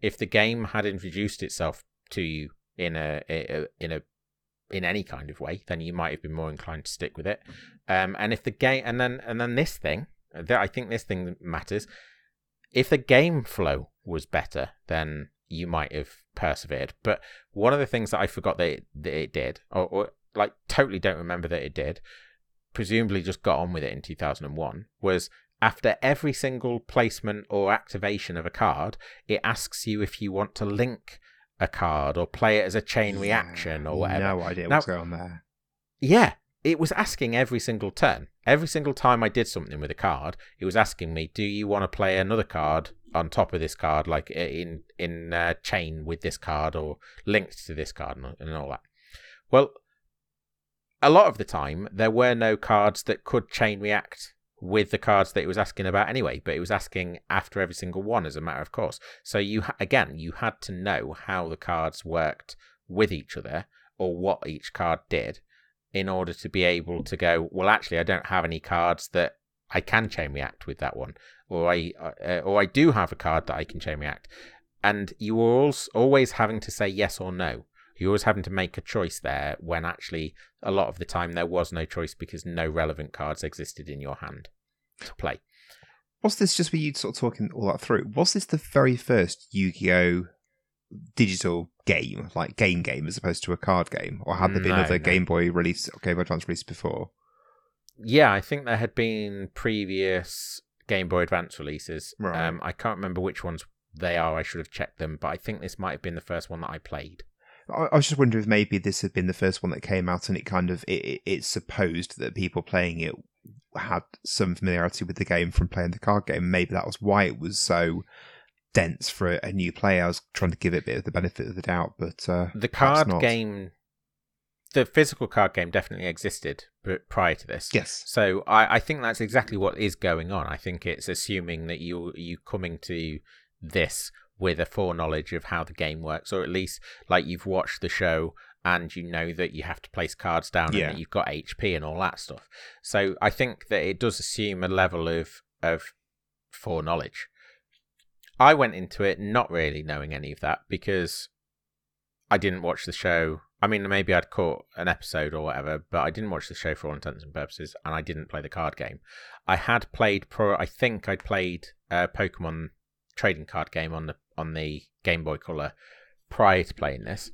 Speaker 1: If the game had introduced itself to you in a, a in a in any kind of way, then you might have been more inclined to stick with it. Um, and if the game and then and then this thing, that I think this thing matters. If the game flow was better, then you might have persevered. But one of the things that I forgot that it, that it did, or, or like totally don't remember that it did, presumably just got on with it in 2001, was after every single placement or activation of a card, it asks you if you want to link a card or play it as a chain reaction or whatever.
Speaker 2: No idea
Speaker 1: Now-
Speaker 2: what's going on there.
Speaker 1: Yeah, it was asking every single turn. Every single time I did something with a card, it was asking me, "Do you want to play another card on top of this card, like in in uh, chain with this card or linked to this card and, and all that?" Well, a lot of the time there were no cards that could chain react with the cards that it was asking about anyway, but it was asking after every single one as a matter of course. So you again, you had to know how the cards worked with each other or what each card did in order to be able to go, well, actually, I don't have any cards that I can chain react with that one, or I uh, or I do have a card that I can chain react, and you were also always having to say yes or no. You're always having to make a choice there when actually a lot of the time there was no choice because no relevant cards existed in your hand to play.
Speaker 2: Was this just for you sort of talking all that through? Was this the very first Yu-Gi-Oh digital game, like game game, as opposed to a card game, or had there been
Speaker 1: No,
Speaker 2: other
Speaker 1: no.
Speaker 2: Game Boy release, Game Boy Advance release before?
Speaker 1: Yeah, I think there had been previous Game Boy Advance releases.
Speaker 2: Right.
Speaker 1: Um, I can't remember which ones they are. I should have checked them, but I think this might have been the first one that I played.
Speaker 2: I, I was just wondering if maybe this had been the first one that came out, and it kind of it, it, it's supposed that people playing it had some familiarity with the game from playing the card game. Maybe that was why it was so dense for a, a new player. I was trying to give it a bit of the benefit of the doubt, but uh,
Speaker 1: The card game, the physical card game, definitely existed prior to this.
Speaker 2: yes,
Speaker 1: So I, I think that's exactly what is going on. I think it's assuming that you you coming to this with a foreknowledge of how the game works, or at least like you've watched the show and you know that you have to place cards down
Speaker 2: Yeah.
Speaker 1: and that you've got HP and all that stuff. So I think that it does assume a level of of foreknowledge. I went into it not really knowing any of that because I didn't watch the show. I mean, maybe I'd caught an episode or whatever, but I didn't watch the show for all intents and purposes, and I didn't play the card game. I had played pro. I think I'd played a Pokemon trading card game on the on the Game Boy Color prior to playing this.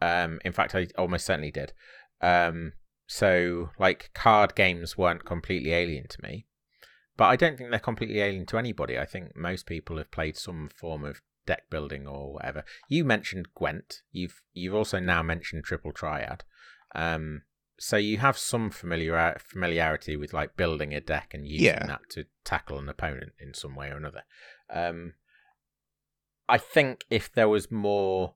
Speaker 1: Um, in fact, I almost certainly did. Um, so like card games weren't completely alien to me, but I don't think they're completely alien to anybody. I think most people have played some form of deck building or whatever. You mentioned Gwent. You've you've also now mentioned Triple Triad. Um, so you have some familiar familiarity with like building a deck and using
Speaker 2: Yeah.
Speaker 1: that to tackle an opponent in some way or another. Um, I think if there was more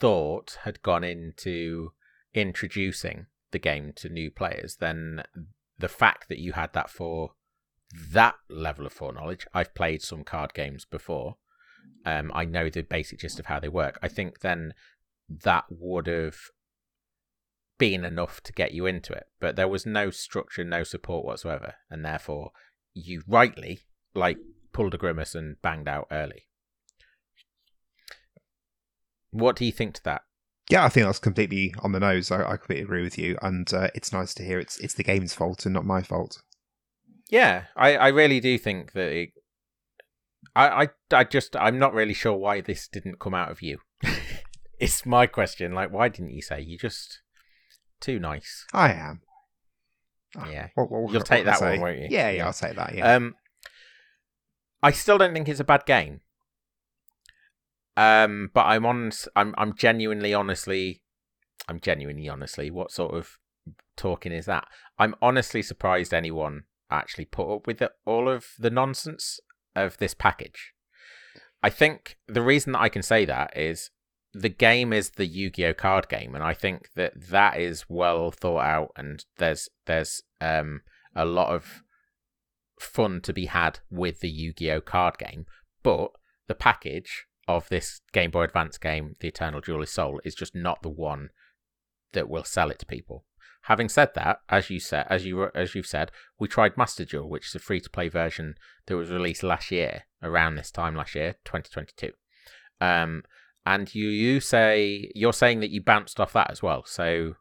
Speaker 1: thought had gone into introducing the game to new players, then the fact that you had that for that level of foreknowledge, I've played some card games before. Um, I know the basic gist of how they work. I think then that would have been enough to get you into it, but there was no structure, no support whatsoever, and therefore you rightly like pulled a grimace and banged out early. What do you think to that?
Speaker 2: yeah, I think that's completely on the nose. I, I completely agree with you, and uh, it's nice to hear it's it's the game's fault and not my fault.
Speaker 1: Yeah, I, I really do think that it, I, I I just I'm not really sure why this didn't come out of you. *laughs* it's my question. Like, why didn't you say? You just too nice.
Speaker 2: I am.
Speaker 1: Yeah.
Speaker 2: What- what-
Speaker 1: You'll take that one, won't you?
Speaker 2: Yeah, yeah,
Speaker 1: Yeah.
Speaker 2: I'll take that. Yeah.
Speaker 1: Um, I still don't think it's a bad game. Um, but I'm on. I'm I'm genuinely, honestly, I'm genuinely, honestly. What sort of talking is that? I'm honestly surprised anyone actually put up with it, all of the nonsense of this package. I think the reason that I can say that is the game is the Yu-Gi-Oh card game, and I think that that is well thought out, and there's there's um a lot of fun to be had with the Yu-Gi-Oh card game, but the package of this Game Boy Advance game, The Eternal Duelist Soul, is just not the one that will sell it to people. Having said that, as you said, as you as you've said, we tried Master Duel, which is a free-to-play version that was released last year, around this time last year, 2022. Um, and you you say you're saying that you bounced off that as well. So,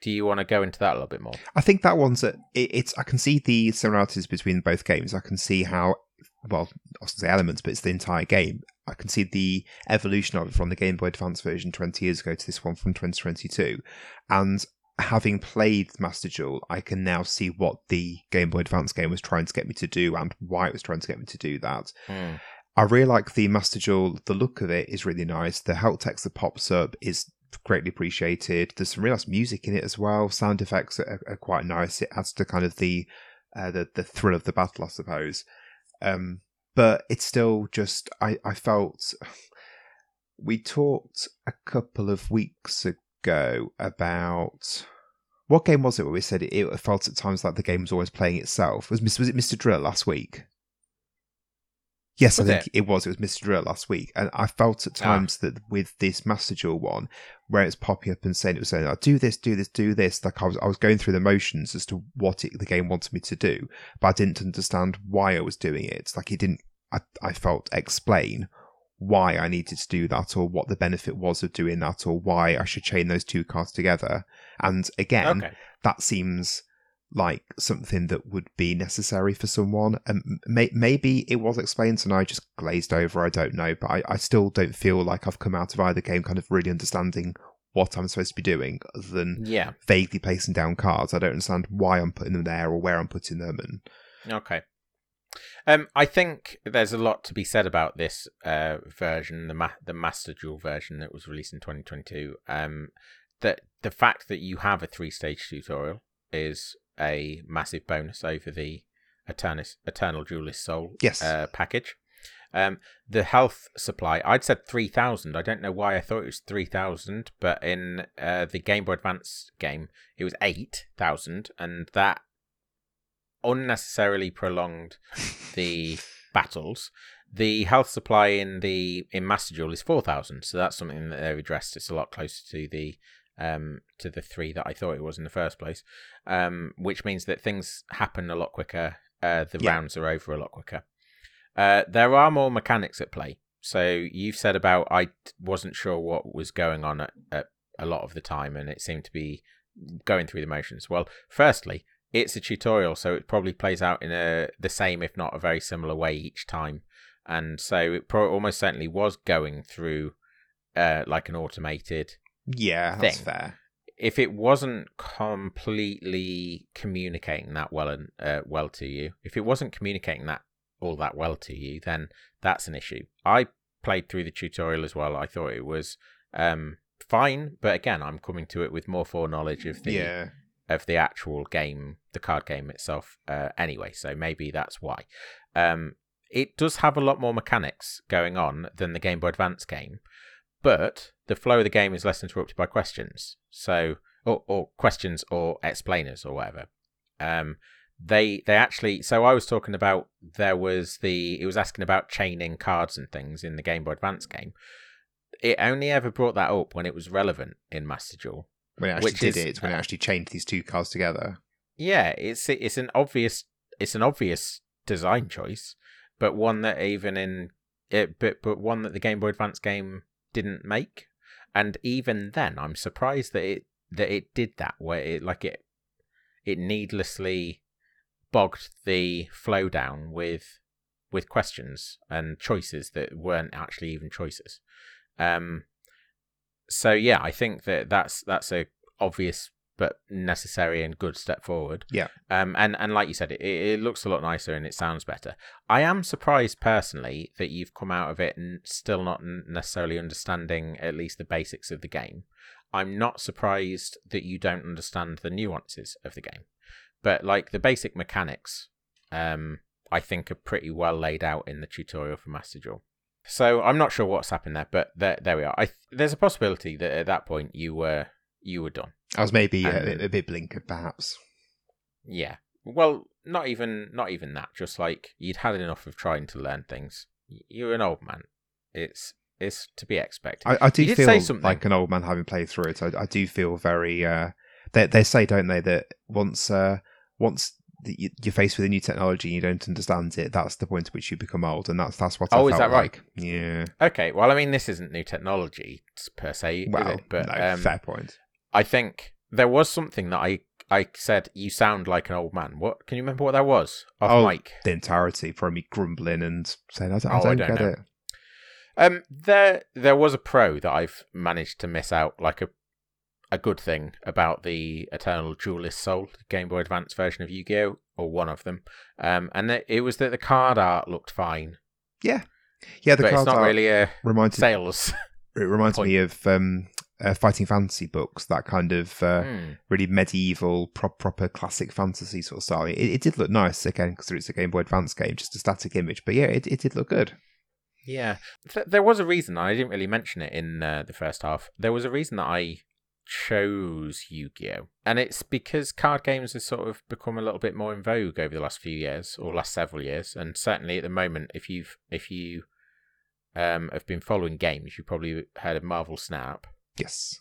Speaker 1: do you want to go into that a little bit more?
Speaker 2: I think that one's a, it, it's. I can see the similarities between both games. I can see how, well, I was say elements, but it's the entire game. I can see the evolution of it from the Game Boy Advance version 20 years ago to this one from 2022. And having played Master Duel, I can now see what the Game Boy Advance game was trying to get me to do and why it was trying to get me to do that. I really like the Master Duel. The look of it is really nice. The help text that pops up is greatly appreciated. There's some really nice music in it as well. Sound effects are, are quite nice. It adds to kind of the uh, the the thrill of the battle, I suppose. Um, but it's still just I I felt *sighs* we talked a couple of weeks ago about. What game was it where we said it, it felt at times like the game was always playing itself? Was was it Mr. Driller last week? Yes,
Speaker 1: Was
Speaker 2: I think it? was. It was Mr. Driller last week, and I felt at
Speaker 1: Ah.
Speaker 2: times that with this Master Duel one, where it's popping up and saying it was saying, "Oh, do this, do this, do this." Like I was, I was going through the motions as to what it, the game wanted me to do, but I didn't understand why I was doing it. Like it didn't. I, I felt explain why I needed to do that, or what the benefit was of doing that, or why I should chain those two cards together. And again,
Speaker 1: Okay.
Speaker 2: that seems like something that would be necessary for someone. And may- maybe it was explained and I just glazed over. I don't know, but I, I still don't feel like I've come out of either game kind of really understanding what I'm supposed to be doing, other than
Speaker 1: Yeah.
Speaker 2: vaguely placing down cards. I don't understand why I'm putting them there or where I'm putting them. And
Speaker 1: Okay. Um, I think there's a lot to be said about this uh, version, the ma- the Master Duel version that was released in 2022. Um, that the fact that you have a three stage tutorial is a massive bonus over the Eternus, Eternal Duelist Soul
Speaker 2: Yes.
Speaker 1: uh, package. Um, the health supply, I'd said 3,000. I don't know why I thought it was 3,000, but in uh, the Game Boy Advance game, it was 8,000, and that unnecessarily prolonged the *laughs* battles. The health supply in the in Master Duel is 4,000, so that's something that they've addressed. It's a lot closer to the um to the three that I thought it was in the first place, um, which means that things happen a lot quicker. Uh, the
Speaker 2: Yeah.
Speaker 1: rounds are over a lot quicker. Uh, there are more mechanics at play. So you've said about I wasn't sure what was going on at, at a lot of the time, and it seemed to be going through the motions. Well, firstly, it's a tutorial, so it probably plays out in a the same, if not a very similar way each time, and so it pro- almost certainly was going through uh, like an automated
Speaker 2: yeah, that's
Speaker 1: Thing.
Speaker 2: fair.
Speaker 1: if it wasn't completely communicating that well and uh, well to you, if it wasn't communicating that all that well to you, then that's an issue. I played through the tutorial as well. I thought it was um, fine, but again, I'm coming to it with more foreknowledge of the
Speaker 2: Yeah.
Speaker 1: Of the actual game, the card game itself. Uh, anyway, so maybe that's why. Um, it does have a lot more mechanics going on than the Game Boy Advance game, but the flow of the game is less interrupted by questions. So, or, or questions or explainers or whatever. Um, they they actually. So I was talking about there was the it was asking about chaining cards and things in the Game Boy Advance game. It only ever brought that up when it was relevant in Master Duel.
Speaker 2: When it actually
Speaker 1: Which
Speaker 2: did
Speaker 1: is-
Speaker 2: it, when it actually chained these two cards together.
Speaker 1: Yeah, it's it's an obvious it's an obvious design choice, but one that even in it, but but one that the Game Boy Advance game didn't make, and even then, I'm surprised that it that it did that where it like it it needlessly bogged the flow down with with questions and choices that weren't actually even choices. Um, so yeah, I think that that's that's a obvious but necessary and good step forward.
Speaker 2: Yeah.
Speaker 1: Um, and and like you said, it, it looks a lot nicer and it sounds better. I am surprised personally that you've come out of it and still not necessarily understanding at least the basics of the game. I'm not surprised that you don't understand the nuances of the game, but like the basic mechanics, um, I think are pretty well laid out in the tutorial for Master Duel. So I'm not sure what's happened there, but there, there we are. I, there's a possibility that at that point you were you were done.
Speaker 2: I was maybe a,
Speaker 1: And-
Speaker 2: a bit blinkered, perhaps.
Speaker 1: Yeah. Well, not even not even that. Just like you'd had enough of trying to learn things. You're an old man. It's it's to be expected.
Speaker 2: I, I do
Speaker 1: You did say
Speaker 2: feel like an old man having played through it. I, I do feel very. Uh, they they say, don't they, that once uh, once you're faced with a new technology and you don't understand it, that's the point at which you become old, and that's that's what. I
Speaker 1: Oh, is
Speaker 2: felt
Speaker 1: that right?
Speaker 2: like. Yeah.
Speaker 1: okay. Well, I mean, this isn't new technology per se, is
Speaker 2: Well?
Speaker 1: But
Speaker 2: no,
Speaker 1: um,
Speaker 2: fair point.
Speaker 1: I think there was something that I I said you sound like an old man. What can you remember what that was? Off
Speaker 2: Oh,
Speaker 1: mic.
Speaker 2: The entirety, from me grumbling and saying, "I don't,
Speaker 1: Oh,
Speaker 2: I
Speaker 1: I
Speaker 2: don't
Speaker 1: don't
Speaker 2: get
Speaker 1: know.
Speaker 2: it."
Speaker 1: Um, there there was a pro that I've managed to miss out, like a a good thing about the Eternal Duelist Soul Game Boy Advance version of Yu-Gi-Oh, or one of them. Um, and it, it was that the card art looked fine,
Speaker 2: Yeah, yeah. The
Speaker 1: but it's
Speaker 2: cards
Speaker 1: not
Speaker 2: are
Speaker 1: really a
Speaker 2: reminded.
Speaker 1: sales. *laughs*
Speaker 2: It reminds
Speaker 1: point.
Speaker 2: me of um, uh, fighting fantasy books. That kind of uh,
Speaker 1: Hmm.
Speaker 2: really medieval, pro- proper classic fantasy sort of style. It, it did look nice again because it's a Game Boy Advance game, just a static image. But yeah, it, it did look good.
Speaker 1: Yeah, Th- there was a reason. I didn't really mention it in uh, the first half. There was a reason that I chose Yu-Gi-Oh, and it's because card games have sort of become a little bit more in vogue over the last few years or last several years, and certainly at the moment, if you've if you um have been following games, you've probably heard of Marvel Snap.
Speaker 2: Yes.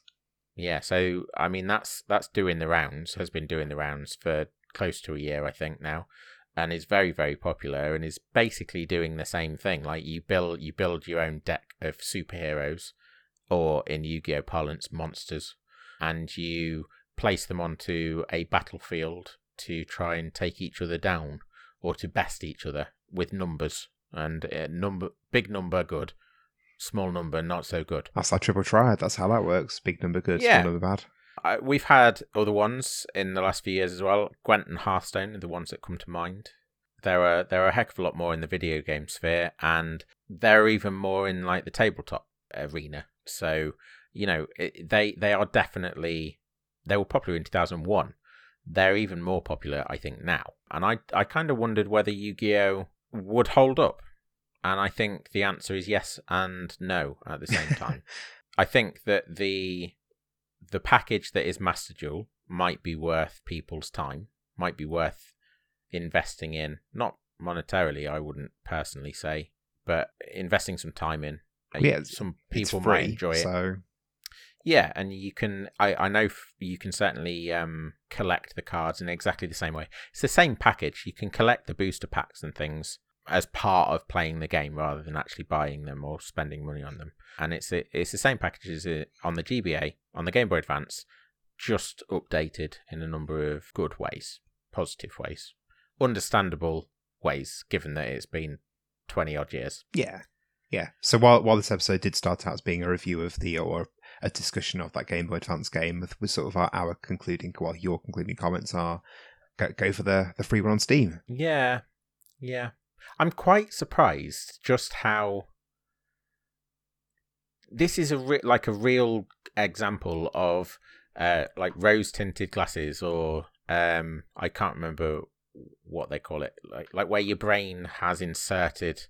Speaker 1: Yeah, so I mean that's that's doing the rounds, has been doing the rounds for close to a year, I think now, and is very very popular and is basically doing the same thing. Like you build you build your own deck of superheroes, or in Yu-Gi-Oh parlance, monsters, and you place them onto a battlefield to try and take each other down or to best each other with numbers and uh, number big number good, small number not so good.
Speaker 2: That's our triple triad. That's how that works. Big number good,
Speaker 1: Yeah.
Speaker 2: small number bad.
Speaker 1: Uh, we've had other ones in the last few years as well. Gwent and Hearthstone are the ones that come to mind. There are there are a heck of a lot more in the video game sphere, and there are even more in like the tabletop arena. So you know it, they they are definitely they were popular in two thousand one. They're even more popular, I think, now. And I I kind of wondered whether Yu Gi Oh would hold up, and I think the answer is yes and no at the same time. *laughs* I think that the the package that is Master Duel might be worth people's time, might be worth investing in. Not monetarily, I wouldn't personally say, but investing some time in.
Speaker 2: Yeah,
Speaker 1: some people might enjoy it.
Speaker 2: So
Speaker 1: Yeah, and you can. I I know f- you can certainly um collect the cards in exactly the same way. It's the same package. You can collect the booster packs and things as part of playing the game rather than actually buying them or spending money on them. And it's a, it's the same package as on the GBA on the Game Boy Advance, just updated in a number of good ways, positive ways, understandable ways, given that it's been twenty odd years.
Speaker 2: yeah, yeah. So while while this episode did start out as being a review of the or a discussion of that Game Boy Advance game, with, with sort of our, our concluding, well, your concluding comments are go, go for the the free one on Steam.
Speaker 1: Yeah, yeah. I'm quite surprised just how this is a re- like a real example of uh like rose tinted glasses or um I can't remember what they call it like like where your brain has inserted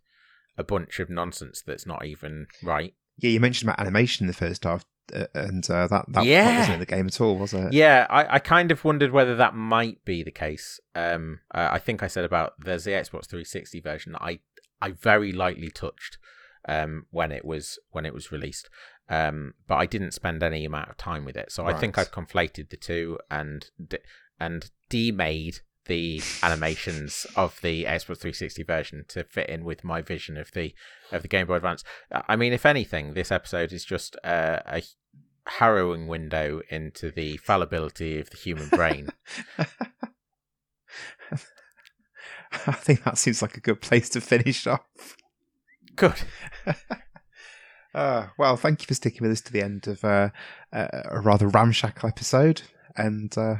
Speaker 1: a bunch of nonsense that's not even right.
Speaker 2: Yeah, you mentioned about animation in the first half, and uh, that, that
Speaker 1: Yeah.
Speaker 2: wasn't in the game at all, was it?
Speaker 1: Yeah, I, I kind of wondered whether that might be the case. Um, uh, I think I said about there's the Xbox 360 version I I very lightly touched um when it was when it was released. Um, but I didn't spend any amount of time with it, so I think I've conflated the two and d- and demade the animations of the Xbox 360 version to fit in with my vision of the of the Game Boy Advance. Uh, I mean, if anything, this episode is just uh, a harrowing window into the fallibility of the human brain. *laughs*
Speaker 2: I think that seems like a good place to finish off.
Speaker 1: Good. *laughs*
Speaker 2: Uh, well, thank you for sticking with us to the end of uh, a, a rather ramshackle episode. And uh,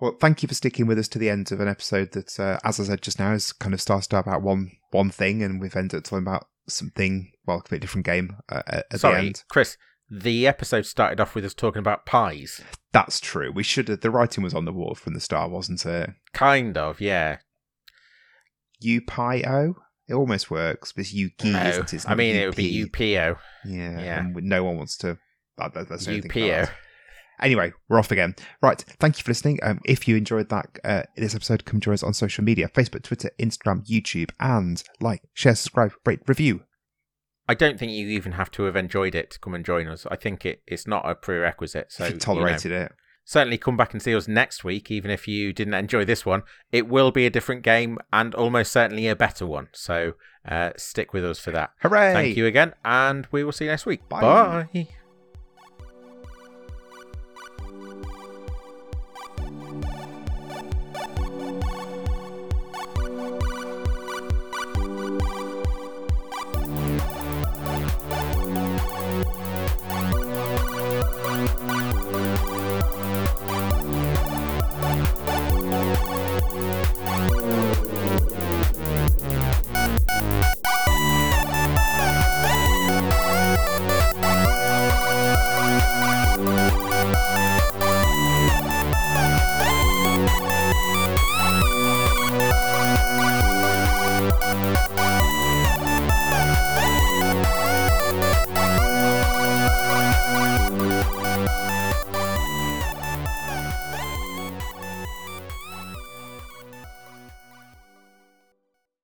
Speaker 2: well, thank you for sticking with us to the end of an episode that, uh, as I said just now, is kind of started out about one one thing, and we've ended up talking about something, well, a bit different game uh, at the end.
Speaker 1: Chris. The episode started off with us talking about pies.
Speaker 2: That's true. We should have. The writing was on the wall from the start, wasn't it?
Speaker 1: Kind of, yeah.
Speaker 2: U pi o. It almost works, but it's U G,
Speaker 1: No,
Speaker 2: isn't it? It's
Speaker 1: I mean, it would be
Speaker 2: UP.
Speaker 1: UPO.
Speaker 2: Yeah,
Speaker 1: Yeah.
Speaker 2: and no one wants to. That, that, that's
Speaker 1: UPO.
Speaker 2: Anyway, we're off again. Right. Thank you for listening. Um, if you enjoyed that uh, this episode, come join us on social media: Facebook, Twitter, Instagram, YouTube, and like, share, subscribe, rate, review.
Speaker 1: I don't think you even have to have enjoyed it to come and join us. I think it, it's not a prerequisite. So
Speaker 2: if
Speaker 1: you know,
Speaker 2: tolerated it.
Speaker 1: certainly come back and see us next week, even if you didn't enjoy this one. It will be a different game and almost certainly a better one. So uh, stick with us for that.
Speaker 2: Hooray!
Speaker 1: Thank you again, and we will see you next week.
Speaker 2: Bye.
Speaker 1: Bye.